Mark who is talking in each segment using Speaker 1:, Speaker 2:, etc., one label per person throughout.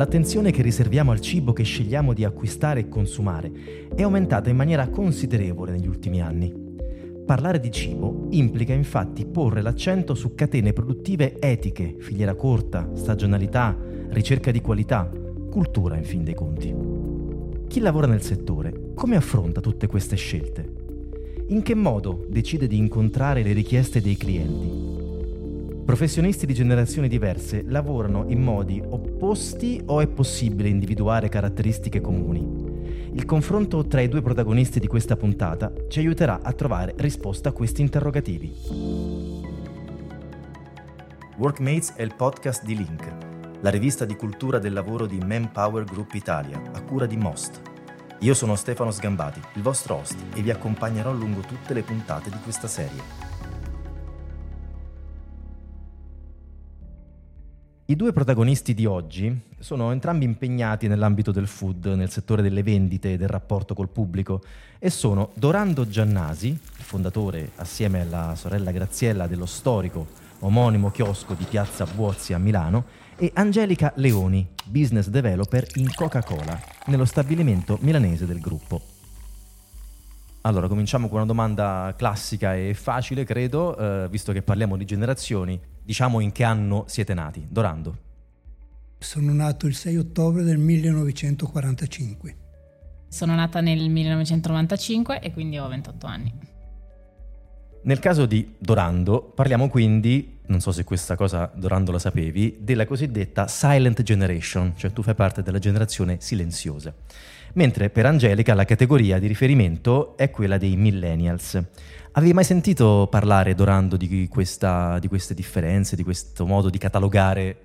Speaker 1: l'attenzione che riserviamo al cibo che scegliamo di acquistare e consumare è aumentata in maniera considerevole negli ultimi anni. Parlare di cibo implica infatti porre l'accento su catene produttive etiche, filiera corta, stagionalità, ricerca di qualità, cultura in fin dei conti. Chi lavora nel settore come affronta tutte queste scelte? In che modo decide di incontrare le richieste dei clienti? Professionisti di generazioni diverse lavorano in modi opposti o è possibile individuare caratteristiche comuni? Il confronto tra i due protagonisti di questa puntata ci aiuterà a trovare risposta a questi interrogativi. Workmates è il podcast di Link, la rivista di cultura del lavoro di Manpower Group Italia, a cura di Most. Io sono Stefano Sgambati, il vostro host, e vi accompagnerò lungo tutte le puntate di questa serie. I due protagonisti di oggi sono entrambi impegnati nell'ambito del food, nel settore delle vendite e del rapporto col pubblico e sono Dorando Giannasi, il fondatore assieme alla sorella Graziella dello storico omonimo chiosco di Piazza Buozzi a Milano e Angelica Leoni, business developer in Coca-Cola, nello stabilimento milanese del gruppo. Allora, cominciamo con una domanda classica e facile, credo, eh, visto che parliamo di generazioni. Diciamo in che anno siete nati. Dorando.
Speaker 2: Sono nato il 6 ottobre del 1945.
Speaker 3: Sono nata nel 1995 e quindi ho 28 anni.
Speaker 1: Nel caso di Dorando parliamo quindi, non so se questa cosa Dorando la sapevi, della cosiddetta silent generation, cioè tu fai parte della generazione silenziosa mentre per Angelica la categoria di riferimento è quella dei millennials. Avevi mai sentito parlare, Dorando, di, questa, di queste differenze, di questo modo di catalogare?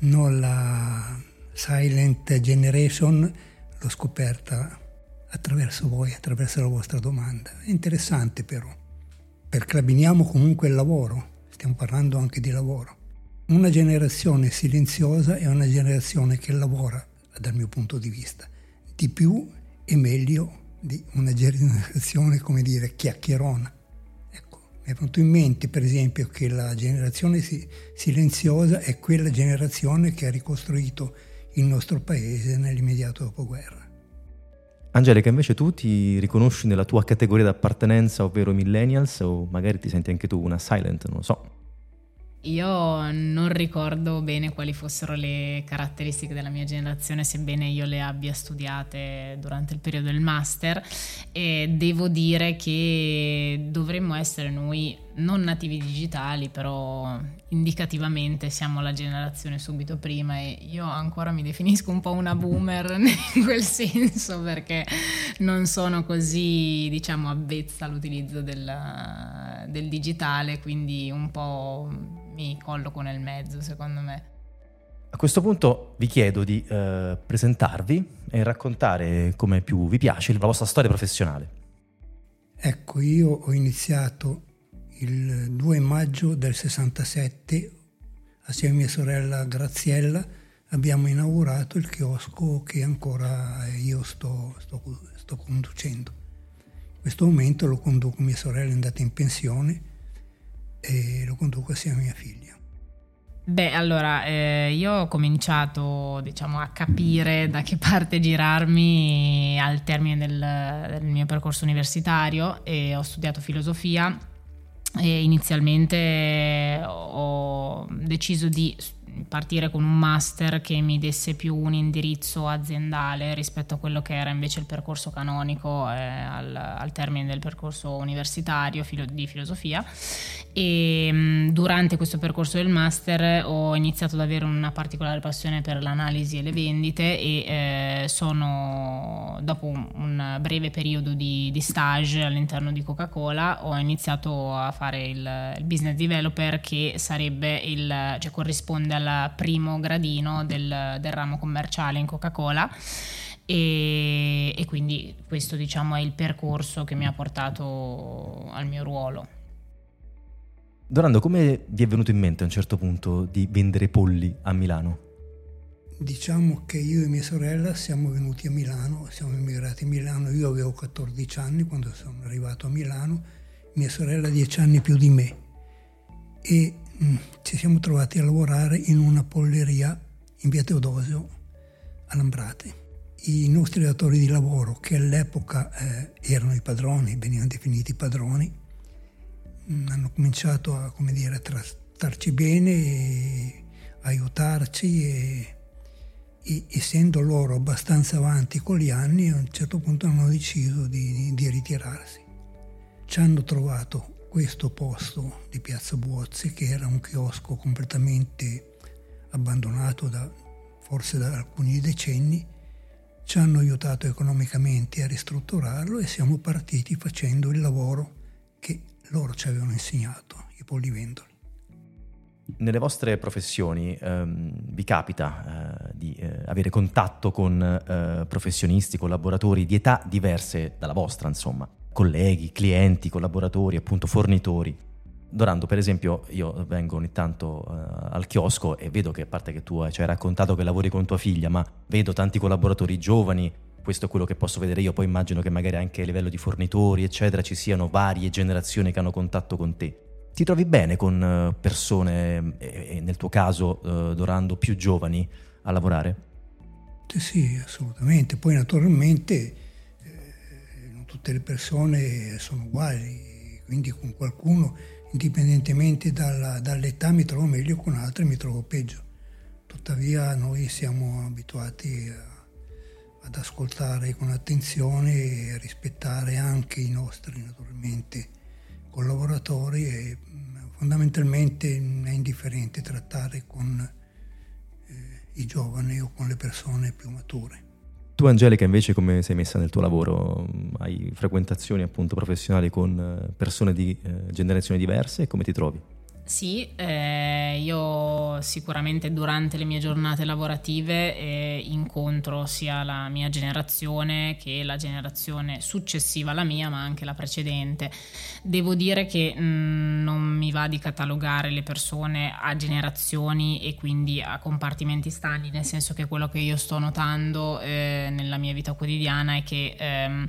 Speaker 2: No, la Silent Generation l'ho scoperta attraverso voi, attraverso la vostra domanda. È interessante però, perché abbiniamo comunque il lavoro, stiamo parlando anche di lavoro. Una generazione silenziosa è una generazione che lavora dal mio punto di vista, di più e meglio di una generazione, come dire, chiacchierona. Ecco, mi è venuto in mente, per esempio, che la generazione silenziosa è quella generazione che ha ricostruito il nostro paese nell'immediato dopoguerra.
Speaker 1: Angelica, invece tu ti riconosci nella tua categoria d'appartenenza, ovvero millennials, o magari ti senti anche tu una silent, non lo so.
Speaker 3: Io non ricordo bene quali fossero le caratteristiche della mia generazione, sebbene io le abbia studiate durante il periodo del master e devo dire che dovremmo essere noi non nativi digitali, però indicativamente siamo la generazione subito prima e io ancora mi definisco un po' una boomer in quel senso perché non sono così, diciamo, avvezza all'utilizzo del, del digitale, quindi un po' mi colloco nel mezzo, secondo me.
Speaker 1: A questo punto vi chiedo di eh, presentarvi e raccontare come più vi piace la vostra storia professionale.
Speaker 2: Ecco, io ho iniziato il 2 maggio del 67 assieme a mia sorella Graziella abbiamo inaugurato il chiosco che ancora io sto, sto, sto conducendo. In questo momento lo conduco, mia sorella è andata in pensione e lo conduco assieme a mia figlia.
Speaker 3: Beh, allora, eh, io ho cominciato diciamo, a capire da che parte girarmi al termine del, del mio percorso universitario e ho studiato filosofia e inizialmente ho deciso di partire con un master che mi desse più un indirizzo aziendale rispetto a quello che era invece il percorso canonico eh, al, al, termine del percorso universitario filo, di filosofia. E mh, durante questo percorso del master ho iniziato ad avere una particolare passione per l'analisi e le vendite e eh, sono dopo un, un, breve periodo di, di, stage all'interno di Coca-Cola ho iniziato a fare il, il business developer che sarebbe il, cioè corrisponde alla primo gradino del, del ramo commerciale in Coca-Cola. E, e, quindi questo diciamo è il percorso che mi ha portato al mio ruolo.
Speaker 1: Dorando, come vi è venuto in mente a un certo punto di vendere polli a Milano?
Speaker 2: Diciamo che io e mia sorella siamo venuti a Milano, siamo immigrati a Milano, io avevo 14 anni quando sono arrivato a Milano, mia sorella 10 anni più di me e ci siamo trovati a lavorare in una polleria in via Teodosio a Lambrate. I nostri datori di lavoro, che all'epoca eh, erano i padroni, venivano definiti padroni, mm, hanno cominciato a, dire, a trattarci bene, aiutarci e, e, essendo loro abbastanza avanti con gli anni, a un certo punto hanno deciso di, di ritirarsi. Ci hanno trovato questo posto di Piazza Buozzi, che era un chiosco completamente abbandonato da, forse da alcuni decenni, ci hanno aiutato economicamente a ristrutturarlo e siamo partiti facendo il lavoro che loro ci avevano insegnato, i pollivendoli.
Speaker 1: Nelle vostre professioni ehm, vi capita eh, di eh, avere contatto con eh, professionisti, collaboratori di età diverse dalla vostra, insomma, colleghi, clienti, collaboratori, appunto fornitori? Dorando, per esempio, io vengo ogni tanto uh, al chiosco e vedo che, a parte che tu hai raccontato che lavori con tua figlia, ma vedo tanti collaboratori giovani, questo è quello che posso vedere io, poi immagino che magari anche a livello di fornitori, eccetera, ci siano varie generazioni che hanno contatto con te. Ti trovi bene con eh, persone, e nel tuo caso, uh, Dorando, più giovani a lavorare?
Speaker 2: Sì, assolutamente. Poi naturalmente eh, tutte le persone sono uguali, quindi con qualcuno indipendentemente dalla, dall'età mi trovo meglio, con altri mi trovo peggio. Tuttavia noi siamo abituati a, ad ascoltare con attenzione e a rispettare anche i nostri naturalmente collaboratori e mm, fondamentalmente è indifferente trattare con eh, i giovani o con le persone più mature.
Speaker 1: Tu Angelica invece come sei messa nel tuo lavoro? Hai frequentazioni appunto professionali con eh, persone di eh, generazioni diverse? Come ti trovi?
Speaker 3: Sì, eh, io sicuramente durante le mie giornate lavorative eh, incontro sia la mia generazione che la generazione successiva alla mia, ma anche la precedente. Devo dire che mh, mm, non mi va di catalogare le persone a generazioni e quindi a compartimenti stagni, nel senso che quello che io sto notando eh, nella mia vita quotidiana è che... Ehm,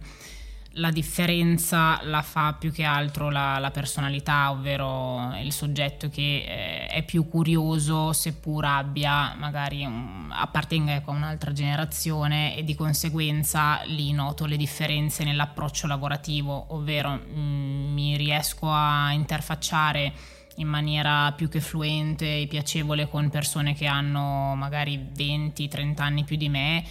Speaker 3: la differenza la fa più che altro la, la personalità, ovvero il soggetto che eh, è più curioso, seppur abbia magari un, appartenga ecco, a un'altra generazione e di conseguenza lì noto le differenze nell'approccio lavorativo, ovvero mh, mm, mi riesco a interfacciare in maniera più che fluente e piacevole con persone che hanno magari 20-30 anni più di me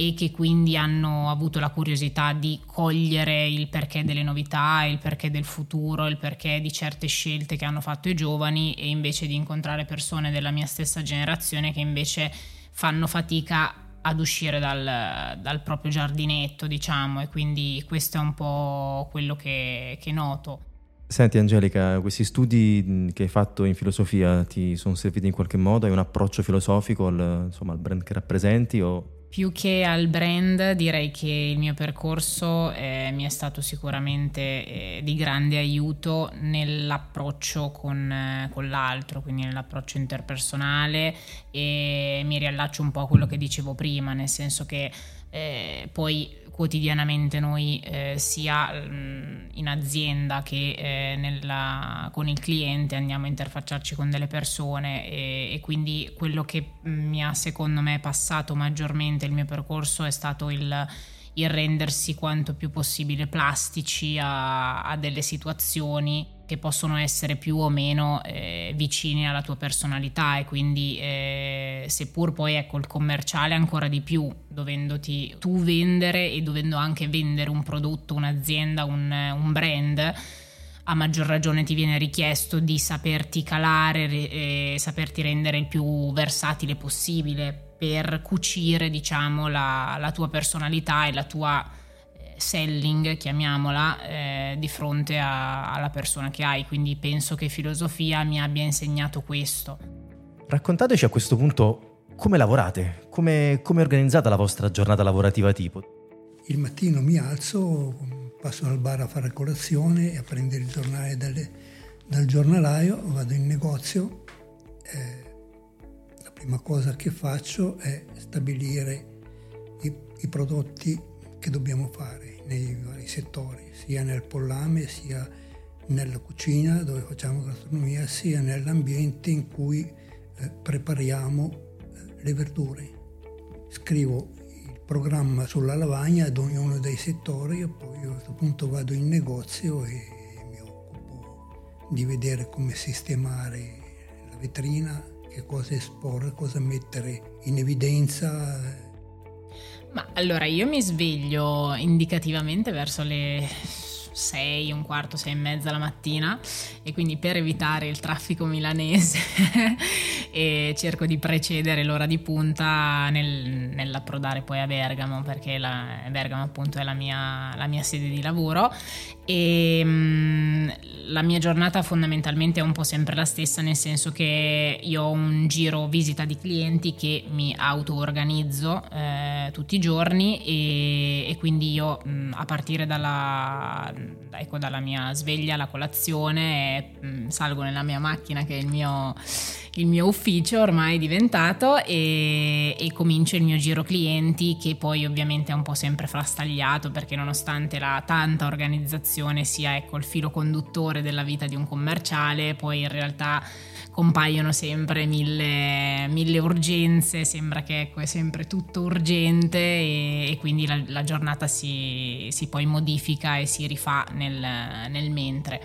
Speaker 3: e che quindi hanno avuto la curiosità di cogliere il perché delle novità, il perché del futuro, il perché di certe scelte che hanno fatto i giovani e invece di incontrare persone della mia stessa generazione che invece fanno fatica ad uscire dal, dal proprio giardinetto, diciamo, e quindi questo è un po' quello che, che noto.
Speaker 1: Senti Angelica, questi studi che hai fatto in filosofia ti sono serviti in qualche modo? Hai un approccio filosofico al, insomma, al brand che rappresenti o
Speaker 3: più che al brand direi che il mio percorso eh, mi è stato sicuramente eh, di grande aiuto nell'approccio con, eh, con, l'altro, quindi nell'approccio interpersonale e mi riallaccio un po' a quello che dicevo prima, nel senso che eh, poi quotidianamente noi eh, sia mm, in azienda che eh, nella, con il cliente andiamo a interfacciarci con delle persone e, e, quindi quello che mi ha secondo me passato maggiormente il mio percorso è stato il, il rendersi quanto più possibile plastici a, a delle situazioni che possono essere più o meno eh, vicine alla tua personalità e quindi eh, seppur poi ecco il commerciale ancora di più dovendoti tu vendere e dovendo anche vendere un prodotto, un'azienda, un, un brand a maggior ragione ti viene richiesto di saperti calare e saperti rendere il più versatile possibile per cucire diciamo la, la tua personalità e la tua selling, chiamiamola, eh, di fronte a, alla persona che hai. Quindi penso che filosofia mi abbia insegnato questo.
Speaker 1: Raccontateci a questo punto come lavorate, come, come è organizzata la vostra giornata lavorativa tipo.
Speaker 2: Il mattino mi alzo, passo al bar a fare colazione e a prendere il giornale dalle, dal giornalaio, vado in negozio. Eh, la prima cosa che faccio è stabilire i, i prodotti che dobbiamo fare nei vari settori, sia nel pollame, sia nella cucina dove facciamo gastronomia, sia nell'ambiente in cui eh, prepariamo eh, le verdure. Scrivo il programma sulla lavagna ad ognuno dei settori e poi a questo punto vado in negozio e mi occupo di vedere come sistemare la vetrina, che cosa esporre, cosa mettere in evidenza.
Speaker 3: Ma allora io mi sveglio indicativamente verso le 6, un quarto, 6 e mezza la mattina e quindi per evitare il traffico milanese e cerco di precedere l'ora di punta nel, nell'approdare poi a Bergamo perché la, Bergamo appunto è la mia, la mia sede di lavoro e mm, la mia giornata fondamentalmente è un po' sempre la stessa nel senso che io ho un giro visita di clienti che mi auto-organizzo eh, tutti i giorni e, e quindi io mh, mm, a partire dalla, ecco, dalla mia sveglia alla colazione mh, mm, salgo nella mia macchina che è il mio, il mio ufficio ormai diventato e, e, comincio il mio giro clienti che poi ovviamente è un po' sempre frastagliato perché nonostante la tanta organizzazione sia ecco, il filo conduttore della vita di un commerciale poi in realtà compaiono sempre mille, mille urgenze, sembra che ecco, è sempre tutto urgente e, e quindi la, la giornata si, si, poi modifica e si rifà nel, nel mentre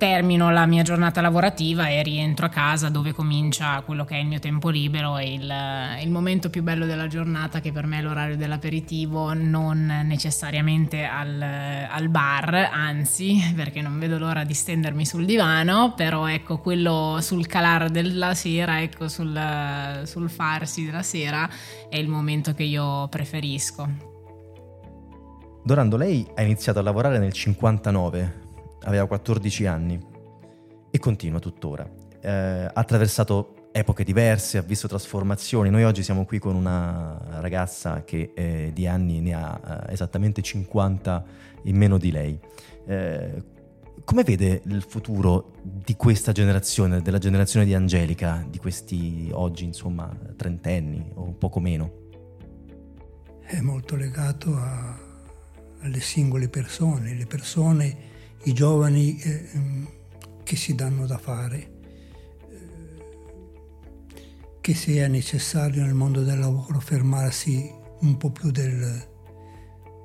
Speaker 3: termino la mia giornata lavorativa e rientro a casa dove comincia quello che è il mio tempo libero e il, il, momento più bello della giornata che per me è l'orario dell'aperitivo, non necessariamente al, al bar, anzi perché non vedo l'ora di stendermi sul divano, però ecco quello sul calar della sera, ecco sul, sul farsi della sera è il momento che io preferisco.
Speaker 1: Dorando, lei ha iniziato a lavorare nel 59 aveva 14 anni e continua tuttora. Eh, ha attraversato epoche diverse, ha visto trasformazioni. Noi oggi siamo qui con una ragazza che eh, di anni ne ha eh, esattamente 50 in meno di lei. Eh, come vede il futuro di questa generazione, della generazione di Angelica, di questi oggi, insomma, trentenni o poco meno?
Speaker 2: È molto legato a, alle singole persone. Le persone i giovani eh, che si danno da fare, eh, che sia necessario nel mondo del lavoro fermarsi un po' più del,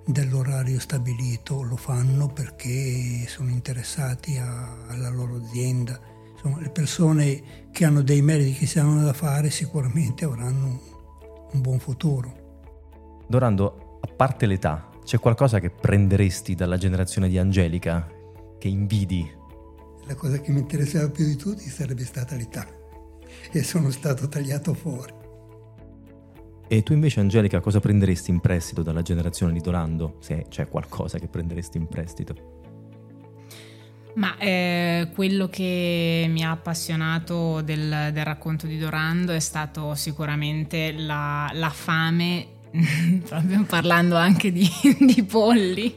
Speaker 2: dell'orario stabilito, lo fanno perché sono interessati a, alla loro azienda. Insomma, le persone che hanno dei meriti che si danno da fare sicuramente avranno un buon futuro.
Speaker 1: Dorando, a parte l'età, c'è qualcosa che prenderesti dalla generazione di Angelica che invidi?
Speaker 2: La cosa che mi interessava più di tutti sarebbe stata l'età e sono stato tagliato fuori.
Speaker 1: E tu invece Angelica cosa prenderesti in prestito dalla generazione di Dorando? Se c'è qualcosa che prenderesti in prestito?
Speaker 3: Ma eh, quello che mi ha appassionato del, del, racconto di Dorando è stato sicuramente la, la fame proprio parlando anche di, di, polli,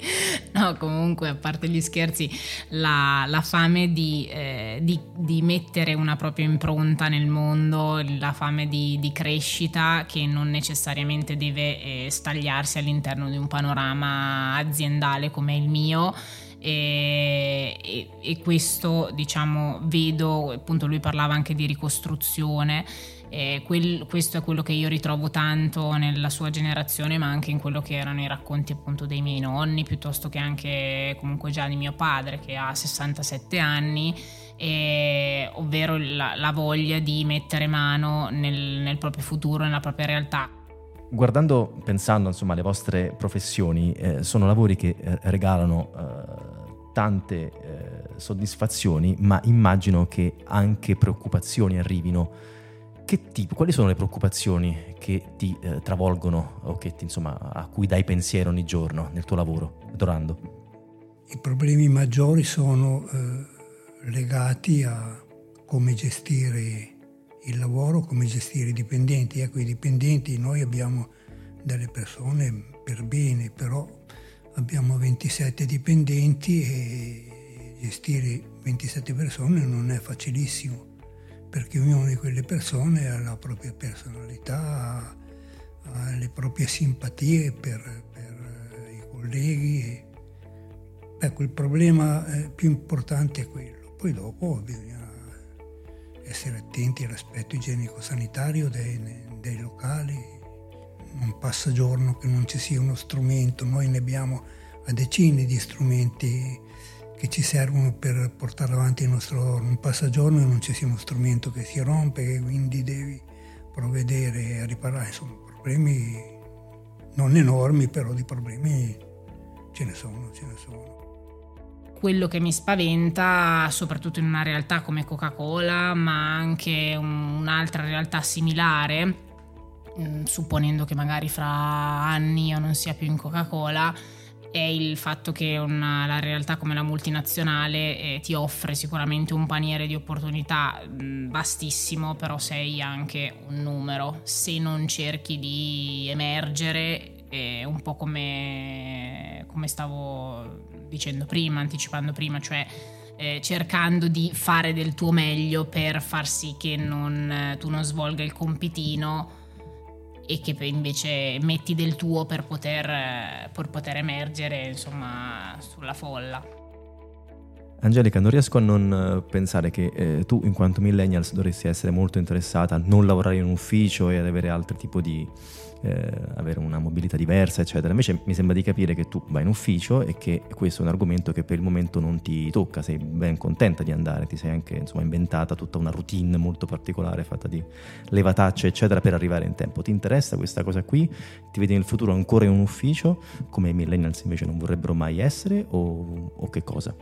Speaker 3: no comunque a parte gli scherzi, la, la fame di, eh, di, di, mettere una propria impronta nel mondo, la fame di, crescita che non necessariamente deve eh, stagliarsi all'interno di un panorama aziendale come il mio. E, e, e questo diciamo vedo appunto lui parlava anche di ricostruzione e quel, questo è quello che io ritrovo tanto nella sua generazione, ma anche in quello che erano i racconti appunto dei miei nonni, piuttosto che anche comunque già di mio padre che ha 67 anni, e, ovvero la, la, voglia di mettere mano nel, nel proprio futuro, nella propria realtà.
Speaker 1: Guardando, pensando insomma alle vostre professioni, eh, sono lavori che eh, regalano eh, tante eh, soddisfazioni, ma immagino che anche preoccupazioni arrivino tipo, quali sono le preoccupazioni che ti eh, travolgono o ti, insomma, a cui dai pensiero ogni giorno nel tuo lavoro, Dorando?
Speaker 2: I problemi maggiori sono eh, legati a come gestire il lavoro, come gestire i dipendenti. Ecco, i dipendenti, noi abbiamo delle persone per bene, però abbiamo 27 dipendenti e gestire 27 persone non è facilissimo perché ognuna di quelle persone ha la propria personalità, ha le proprie simpatie per, per i colleghi. Ecco, il problema eh, più importante è quello. Poi dopo bisogna essere attenti all'aspetto igienico-sanitario dei, dei locali, non passa giorno che non ci sia uno strumento, noi ne abbiamo a decine di strumenti che ci servono per portare avanti il nostro lavoro, non passa giorno e non ci sia uno strumento che si rompe e quindi devi provvedere a riparare, insomma problemi non enormi, però di problemi ce ne sono, ce ne sono.
Speaker 3: Quello che mi spaventa, soprattutto in una realtà come Coca-Cola, ma anche un'altra realtà similare, mm, supponendo che magari fra anni io non sia più in Coca-Cola, è il fatto che una, la realtà come la multinazionale eh, ti offre sicuramente un paniere di opportunità mh, mm, vastissimo, però sei anche un numero. Se non cerchi di emergere, è un po' come, come stavo dicendo prima, anticipando prima, cioè eh, cercando di fare del tuo meglio per far sì che non, tu non svolga il compitino e che invece metti del tuo per poter, per poter emergere insomma sulla folla.
Speaker 1: Angelica, non riesco a non pensare che eh, tu in quanto millennials dovresti essere molto interessata a non lavorare in un ufficio e ad avere altri tipi di, eh, avere una mobilità diversa, eccetera. Invece mi sembra di capire che tu vai in ufficio e che questo è un argomento che per il momento non ti tocca, sei ben contenta di andare, ti sei anche insomma, inventata tutta una routine molto particolare fatta di levatacce, eccetera, per arrivare in tempo. Ti interessa questa cosa qui? Ti vedi nel futuro ancora in un ufficio, come i millennials invece non vorrebbero mai essere, o, o che cosa?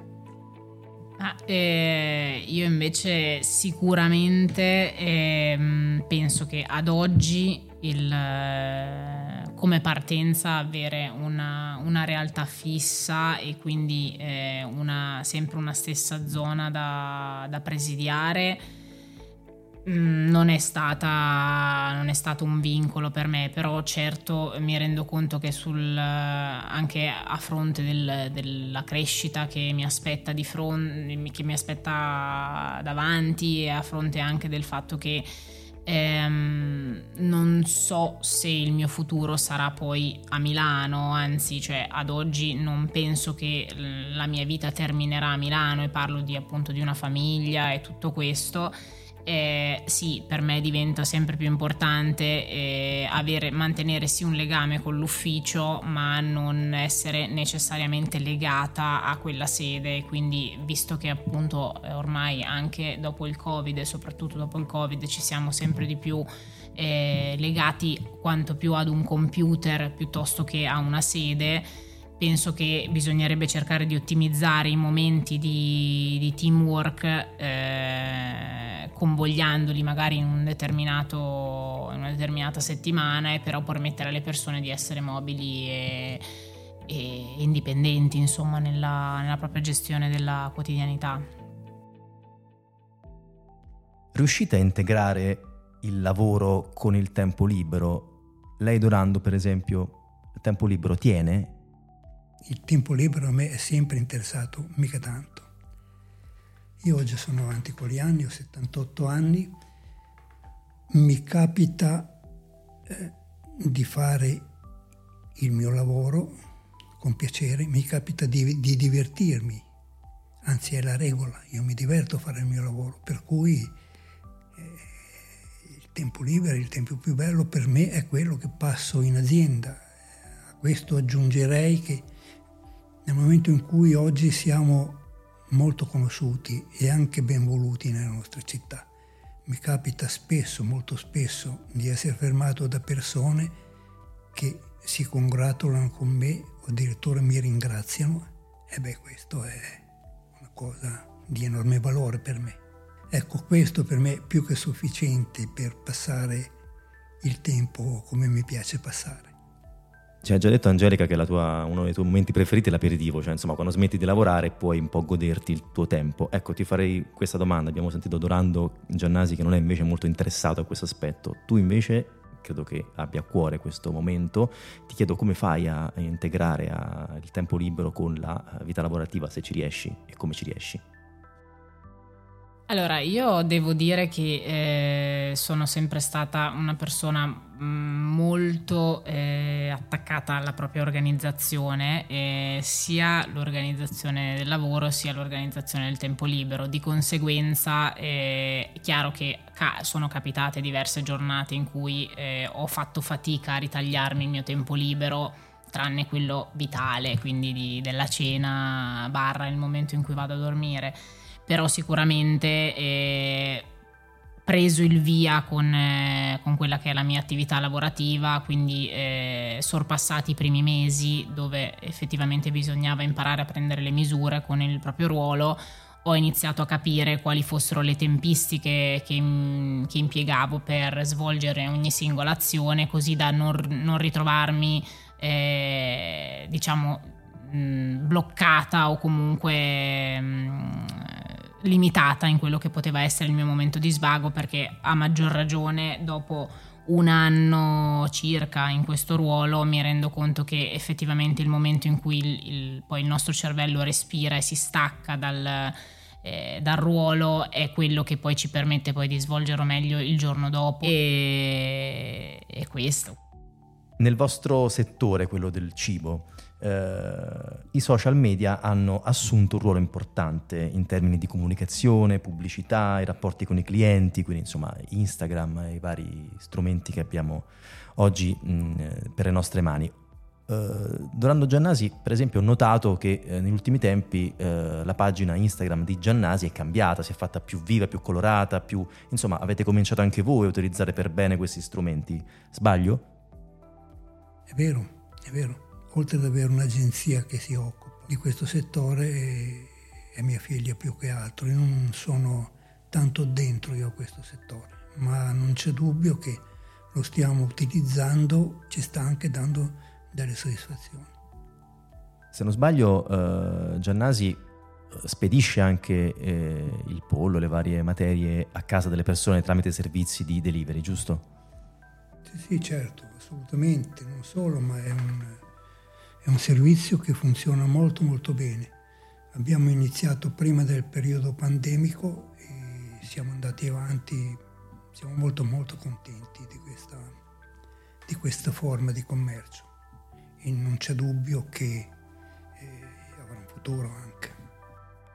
Speaker 3: Ah, eh, io invece sicuramente eh, penso che ad oggi il, eh, come partenza avere una, una, realtà fissa e quindi eh, una, sempre una stessa zona da, da presidiare non è, stata, non è stato un vincolo per me, però certo mi rendo conto che sul, anche a fronte del, della crescita che mi aspetta di fronte, che mi aspetta davanti e a fronte anche del fatto che Ehm, non so se il mio futuro sarà poi a Milano, anzi, cioè ad oggi non penso che la mia vita terminerà a Milano e parlo di appunto di una famiglia e tutto questo eh, sì, per me diventa sempre più importante eh, avere, mantenere sì un legame con l'ufficio, ma non essere necessariamente legata a quella sede. Quindi, visto che appunto ormai anche dopo il Covid e soprattutto dopo il Covid ci siamo sempre di più eh, legati quanto più ad un computer piuttosto che a una sede penso che bisognerebbe cercare di ottimizzare i momenti di, di teamwork eh, convogliandoli magari in, un in una determinata settimana e però permettere alle persone di essere mobili e, e indipendenti insomma nella, nella propria gestione della quotidianità.
Speaker 1: Riuscite a integrare il lavoro con il tempo libero? Lei Dorando, per esempio, il tempo libero tiene?
Speaker 2: Il tempo libero a me è sempre interessato, mica tanto. Io oggi sono avanti gli anni, ho 78 anni, mi capita eh, di fare il mio lavoro con piacere, mi capita di, di, divertirmi, anzi è la regola, io mi diverto a fare il mio lavoro, per cui eh, il tempo libero, il tempo più bello per me è quello che passo in azienda. A questo aggiungerei che nel momento in cui oggi siamo molto conosciuti e anche ben voluti nella nostra città. Mi capita spesso, molto spesso, di essere fermato da persone che si congratulano con me o addirittura mi ringraziano e beh questo è una cosa di enorme valore per me. Ecco, questo per me è più che sufficiente per passare il tempo come mi piace passare.
Speaker 1: Ci ha già detto Angelica che tua, uno dei tuoi momenti preferiti è l'aperitivo, cioè insomma quando smetti di lavorare puoi un po' goderti il tuo tempo. Ecco, ti farei questa domanda, abbiamo sentito Dorando Giannasi che non è invece molto interessato a questo aspetto. Tu invece credo che abbia a cuore questo momento, ti chiedo come fai a integrare a, il tempo libero con la vita lavorativa, se ci riesci e come ci riesci.
Speaker 3: Allora, io devo dire che eh, sono sempre stata una persona mm, molto eh, attaccata alla propria organizzazione, eh, sia l'organizzazione del lavoro sia l'organizzazione del tempo libero. Di conseguenza eh, è chiaro che ca- sono capitate diverse giornate in cui eh, ho fatto fatica a ritagliarmi il mio tempo libero tranne quello vitale, quindi di, della cena barra il momento in cui vado a dormire però sicuramente eh, preso il via con, eh, con, quella che è la mia attività lavorativa, quindi eh, sorpassati i primi mesi dove effettivamente bisognava imparare a prendere le misure con il proprio ruolo, ho iniziato a capire quali fossero le tempistiche che, che impiegavo per svolgere ogni singola azione, così da non, non ritrovarmi, eh, diciamo, mh, bloccata o comunque... Mh, limitata in quello che poteva essere il mio momento di svago perché a maggior ragione dopo un anno circa in questo ruolo mi rendo conto che effettivamente il momento in cui il, il, poi il nostro cervello respira e si stacca dal, eh, dal ruolo è quello che poi ci permette poi di svolgerlo meglio il giorno dopo e, e questo.
Speaker 1: Nel vostro settore, quello del cibo, eh, i social media hanno assunto un ruolo importante in termini di comunicazione, pubblicità, i rapporti con i clienti, quindi insomma Instagram e i vari strumenti che abbiamo oggi mh, per le nostre mani. Uh, Dorando Giannasi, per esempio, ho notato che eh, negli ultimi tempi uh, la pagina Instagram di Giannasi è cambiata, si è fatta più viva, più colorata, più... insomma, avete cominciato anche voi a utilizzare per bene questi strumenti. Sbaglio?
Speaker 2: È vero, è vero oltre ad avere un'agenzia che si occupa di questo settore, è mia figlia più che altro. Io non sono tanto dentro io a questo settore, ma non c'è dubbio che lo stiamo utilizzando, ci sta anche dando delle soddisfazioni.
Speaker 1: Se non sbaglio, uh, Giannasi eh, spedisce anche eh, il pollo, le varie materie a casa delle persone tramite servizi di delivery, giusto?
Speaker 2: Sì, sì, certo, assolutamente, non solo, ma è un, è un servizio che funziona molto molto bene. Abbiamo iniziato prima del periodo pandemico e siamo andati avanti, siamo molto molto contenti di questa, di questa forma di commercio e non c'è dubbio che eh, avrà un futuro anche.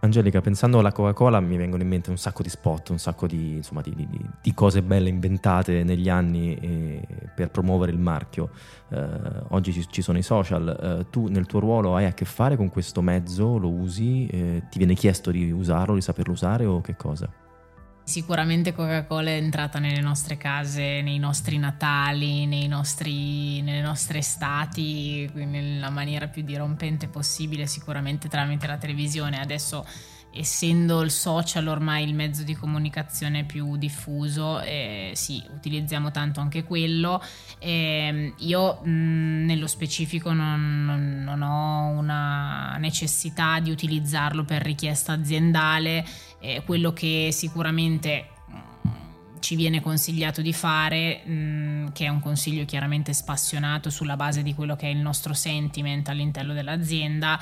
Speaker 1: Angelica, pensando alla Coca-Cola mi vengono in mente un sacco di spot, un sacco di, insomma, di, di, di cose belle inventate negli anni eh, per promuovere il marchio. Eh, oggi ci, ci, sono i social, eh, tu nel tuo ruolo hai a che fare con questo mezzo, lo usi, eh, ti viene chiesto di usarlo, di saperlo usare o che cosa?
Speaker 3: Sicuramente Coca-Cola è entrata nelle nostre case, nei nostri Natali, nei nostri, nelle nostre estati, nella maniera più dirompente possibile, sicuramente tramite la televisione. Adesso essendo il social ormai il mezzo di comunicazione più diffuso, eh, sì, utilizziamo tanto anche quello. Eh, io mh, nello specifico non, non, non, ho una necessità di utilizzarlo per richiesta aziendale, eh, quello che sicuramente ci viene consigliato di fare, mh, mm, che è un consiglio chiaramente spassionato sulla base di quello che è il nostro sentiment all'interno dell'azienda,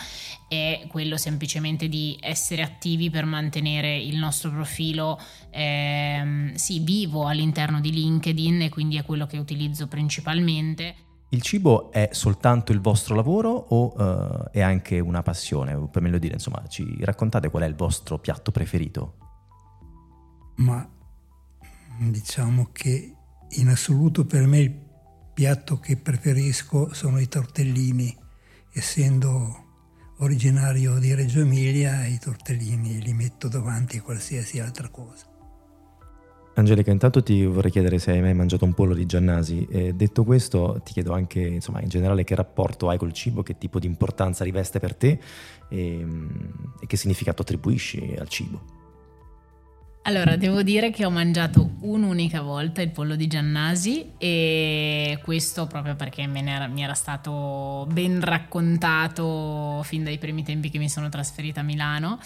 Speaker 3: è quello semplicemente di essere attivi per mantenere il nostro profilo ehm, sì, vivo all'interno di LinkedIn e quindi è quello che utilizzo principalmente.
Speaker 1: Il cibo è soltanto il vostro lavoro o uh, è anche una passione? Per meglio dire, insomma, ci raccontate qual è il vostro piatto preferito?
Speaker 2: Ma diciamo che in assoluto per me il piatto che preferisco sono i tortellini, essendo originario di Reggio Emilia i tortellini li metto davanti a qualsiasi altra cosa.
Speaker 1: Angelica, intanto ti vorrei chiedere se hai mai mangiato un pollo di Giannasi e detto questo ti chiedo anche insomma, in generale che rapporto hai col cibo, che tipo di importanza riveste per te e, e che significato attribuisci al cibo.
Speaker 3: Allora, devo dire che ho mangiato un'unica volta il pollo di Giannasi e questo proprio perché era, mi era stato ben raccontato fin dai primi tempi che mi sono trasferita a Milano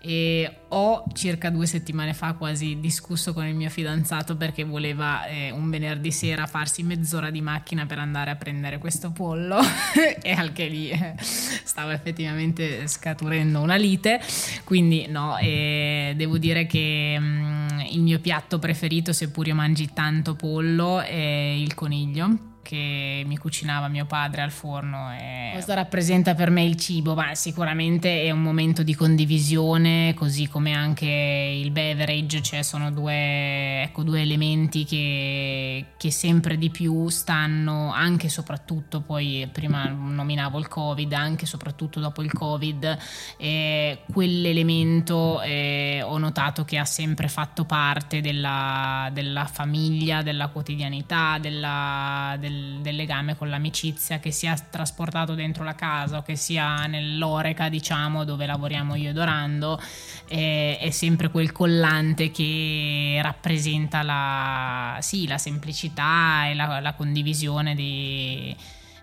Speaker 3: e ho circa due settimane fa quasi discusso con il mio fidanzato perché voleva eh, un venerdì sera farsi mezz'ora di macchina per andare a prendere questo pollo e anche lì eh, stava effettivamente scaturendo una lite, quindi no, devo dire che che um, il mio piatto preferito, seppur io mangi tanto pollo, è il coniglio che mi cucinava mio padre al forno. E cosa rappresenta per me il cibo? Ma sicuramente è un momento di condivisione, così come anche il beverage, cioè sono due, ecco, due elementi che, che, sempre di più stanno, anche e soprattutto, poi prima nominavo il Covid, anche e soprattutto dopo il Covid, eh, quell'elemento eh, ho notato che ha sempre fatto parte della, della famiglia, della quotidianità, della, del del, del, legame con l'amicizia che sia trasportato dentro la casa o che sia nell'oreca, diciamo, dove lavoriamo io ed Orando, è, è sempre quel collante che rappresenta la, sì, la semplicità e la, la condivisione di,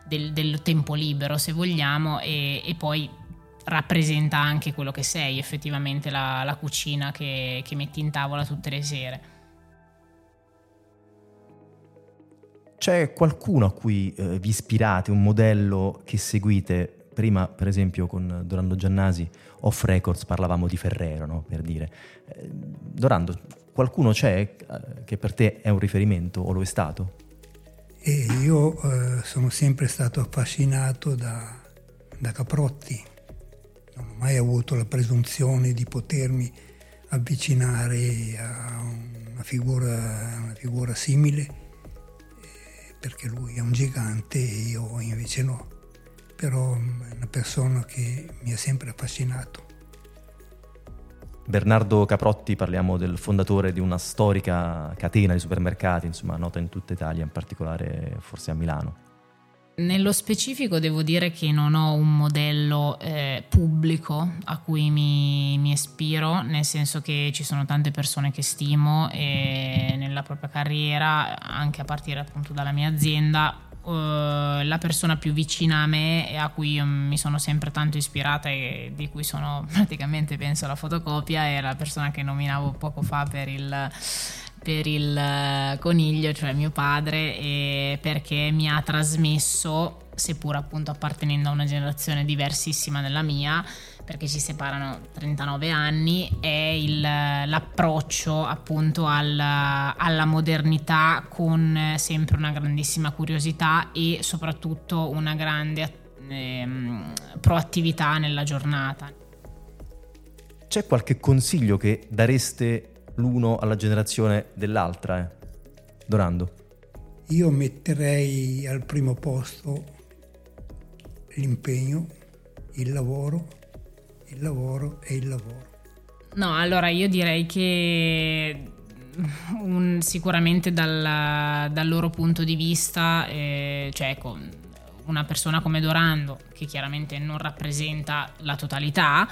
Speaker 3: del, del, tempo libero, se vogliamo, e, e poi rappresenta anche quello che sei, effettivamente la, la cucina che, che metti in tavola tutte le sere.
Speaker 1: C'è qualcuno a cui eh, vi ispirate, un modello che seguite? Prima, per esempio, con Dorando Giannasi, off records, parlavamo di Ferrero, no? per dire. Eh, Dorando, qualcuno c'è eh, che per te è un riferimento o lo è stato?
Speaker 2: E io eh, sono sempre stato affascinato da, da Caprotti. Non ho mai avuto la presunzione di potermi avvicinare a una figura, una figura simile perché lui è un gigante e io invece no, però è una persona che mi ha sempre affascinato.
Speaker 1: Bernardo Caprotti, parliamo del fondatore di una storica catena di supermercati, insomma nota in tutta Italia, in particolare forse a Milano.
Speaker 3: Nello specifico devo dire che non ho un modello eh, pubblico a cui mi, mi, ispiro, nel senso che ci sono tante persone che stimo e nella propria carriera, anche a partire appunto dalla mia azienda, Uh, la persona più vicina a me e a cui mi sono sempre tanto ispirata e di cui sono praticamente penso la fotocopia è la persona che nominavo poco fa per il per il eh, coniglio, cioè mio padre, perché mi ha trasmesso, seppur appunto appartenendo a una generazione diversissima dalla mia, perché ci separano 39 anni, è il, l'approccio appunto al, alla modernità con sempre una grandissima curiosità e soprattutto una grande ehm, proattività nella giornata.
Speaker 1: C'è qualche consiglio che dareste l'uno alla generazione dell'altra, eh? Dorando.
Speaker 2: Io metterei al primo posto l'impegno, il lavoro, il lavoro e il lavoro.
Speaker 3: No, allora io direi che un, sicuramente dal, dal, loro punto di vista, eh, cioè ecco, una persona come Dorando, che chiaramente non rappresenta la totalità,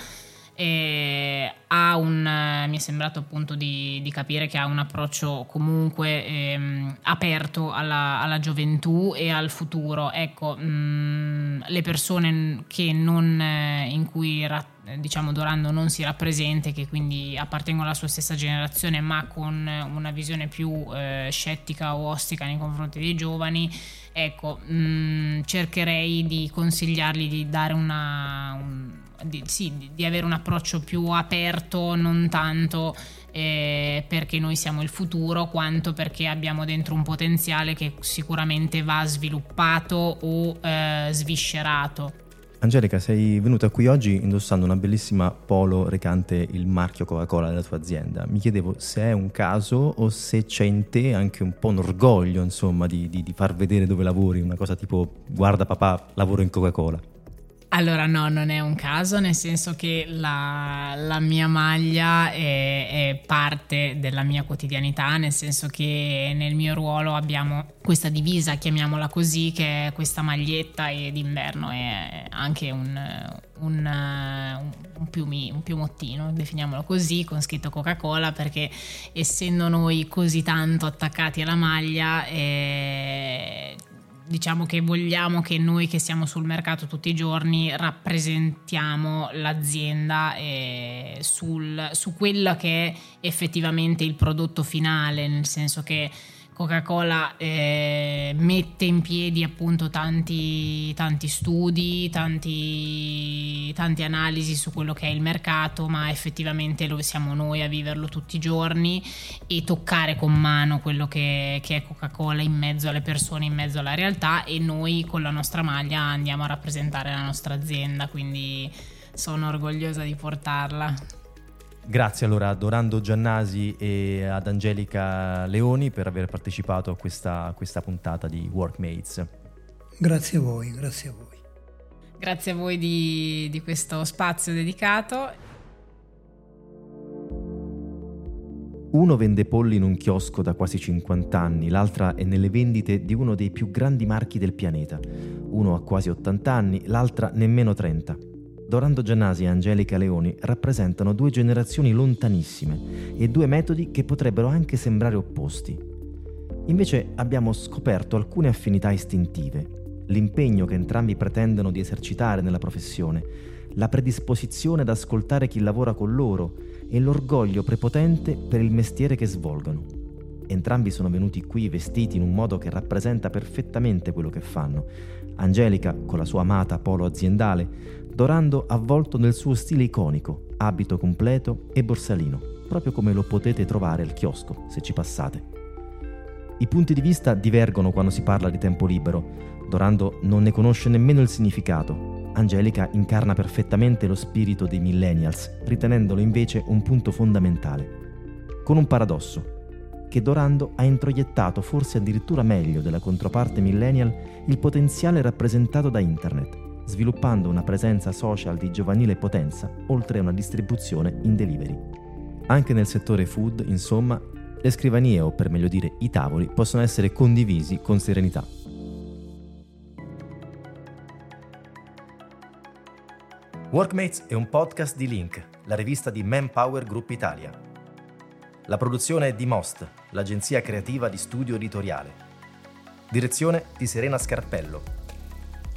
Speaker 3: ha un, mi è sembrato appunto di, di, capire che ha un approccio comunque ehm, aperto alla, alla, gioventù e al futuro. Ecco, mh, mm, le persone che non, eh, in cui diciamo Dorando non si rappresenta, che quindi appartengono alla sua stessa generazione, ma con una visione più eh, scettica o ostica nei confronti dei giovani, ecco, mh, mm, cercherei di consigliargli di dare una... Un, di, sì, di avere un approccio più aperto, non tanto eh, perché noi siamo il futuro, quanto perché abbiamo dentro un potenziale che sicuramente va sviluppato o eh, sviscerato.
Speaker 1: Angelica, sei venuta qui oggi indossando una bellissima polo recante il marchio Coca-Cola della tua azienda. Mi chiedevo se è un caso o se c'è in te anche un po' un orgoglio, insomma, di, di, di far vedere dove lavori, una cosa tipo guarda papà, lavoro in Coca-Cola.
Speaker 3: Allora no, non è un caso, nel senso che la, la mia maglia è, è, parte della mia quotidianità, nel senso che nel mio ruolo abbiamo questa divisa, chiamiamola così, che è questa maglietta e d'inverno è anche un, un, un, piumi, un piumottino, definiamolo così, con scritto Coca-Cola, perché essendo noi così tanto attaccati alla maglia... Eh, diciamo che vogliamo che noi che siamo sul mercato tutti i giorni rappresentiamo l'azienda eh, sul, su quello che è effettivamente il prodotto finale, nel senso che Coca-Cola eh, mette in piedi appunto tanti, tanti studi, tanti, tante analisi su quello che è il mercato, ma effettivamente lo siamo noi a viverlo tutti i giorni e toccare con mano quello che, che è Coca-Cola in mezzo alle persone, in mezzo alla realtà e noi con la nostra maglia andiamo a rappresentare la nostra azienda, quindi sono orgogliosa di portarla.
Speaker 1: Grazie allora a Dorando Giannasi e ad Angelica Leoni per aver partecipato a questa, a questa puntata di Workmates.
Speaker 2: Grazie a voi, grazie a voi.
Speaker 3: Grazie a voi di, di questo spazio dedicato.
Speaker 1: Uno vende polli in un chiosco da quasi 50 anni, l'altra è nelle vendite di uno dei più grandi marchi del pianeta. Uno ha quasi 80 anni, l'altra nemmeno 30. Dorando Giannasi e Angelica Leoni rappresentano due generazioni lontanissime e due metodi che potrebbero anche sembrare opposti. Invece abbiamo scoperto alcune affinità istintive, l'impegno che entrambi pretendono di esercitare nella professione, la predisposizione ad ascoltare chi lavora con loro e l'orgoglio prepotente per il mestiere che svolgono. Entrambi sono venuti qui vestiti in un modo che rappresenta perfettamente quello che fanno. Angelica con la sua amata polo aziendale, Dorando avvolto nel suo stile iconico, abito completo e borsalino, proprio come lo potete trovare al chiosco se ci passate. I punti di vista divergono quando si parla di tempo libero. Dorando non ne conosce nemmeno il significato. Angelica incarna perfettamente lo spirito dei millennials, ritenendolo invece un punto fondamentale. Con un paradosso, che Dorando ha introiettato forse addirittura meglio della controparte millennial il potenziale rappresentato da internet sviluppando una presenza social di giovanile potenza, oltre a una distribuzione in delivery. Anche nel settore food, insomma, le scrivanie o per meglio dire i tavoli possono essere condivisi con serenità. Workmates è un podcast di Link, la rivista di Manpower Group Italia. La produzione è di Most, l'agenzia creativa di studio editoriale. Direzione di Serena Scarpello,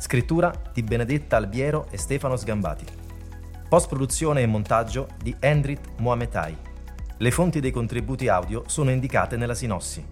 Speaker 1: Scrittura di Benedetta Albiero e Stefano Sgambati. Post-produzione e montaggio di Endrit Mohametai. Le fonti dei contributi audio sono indicate nella sinossi.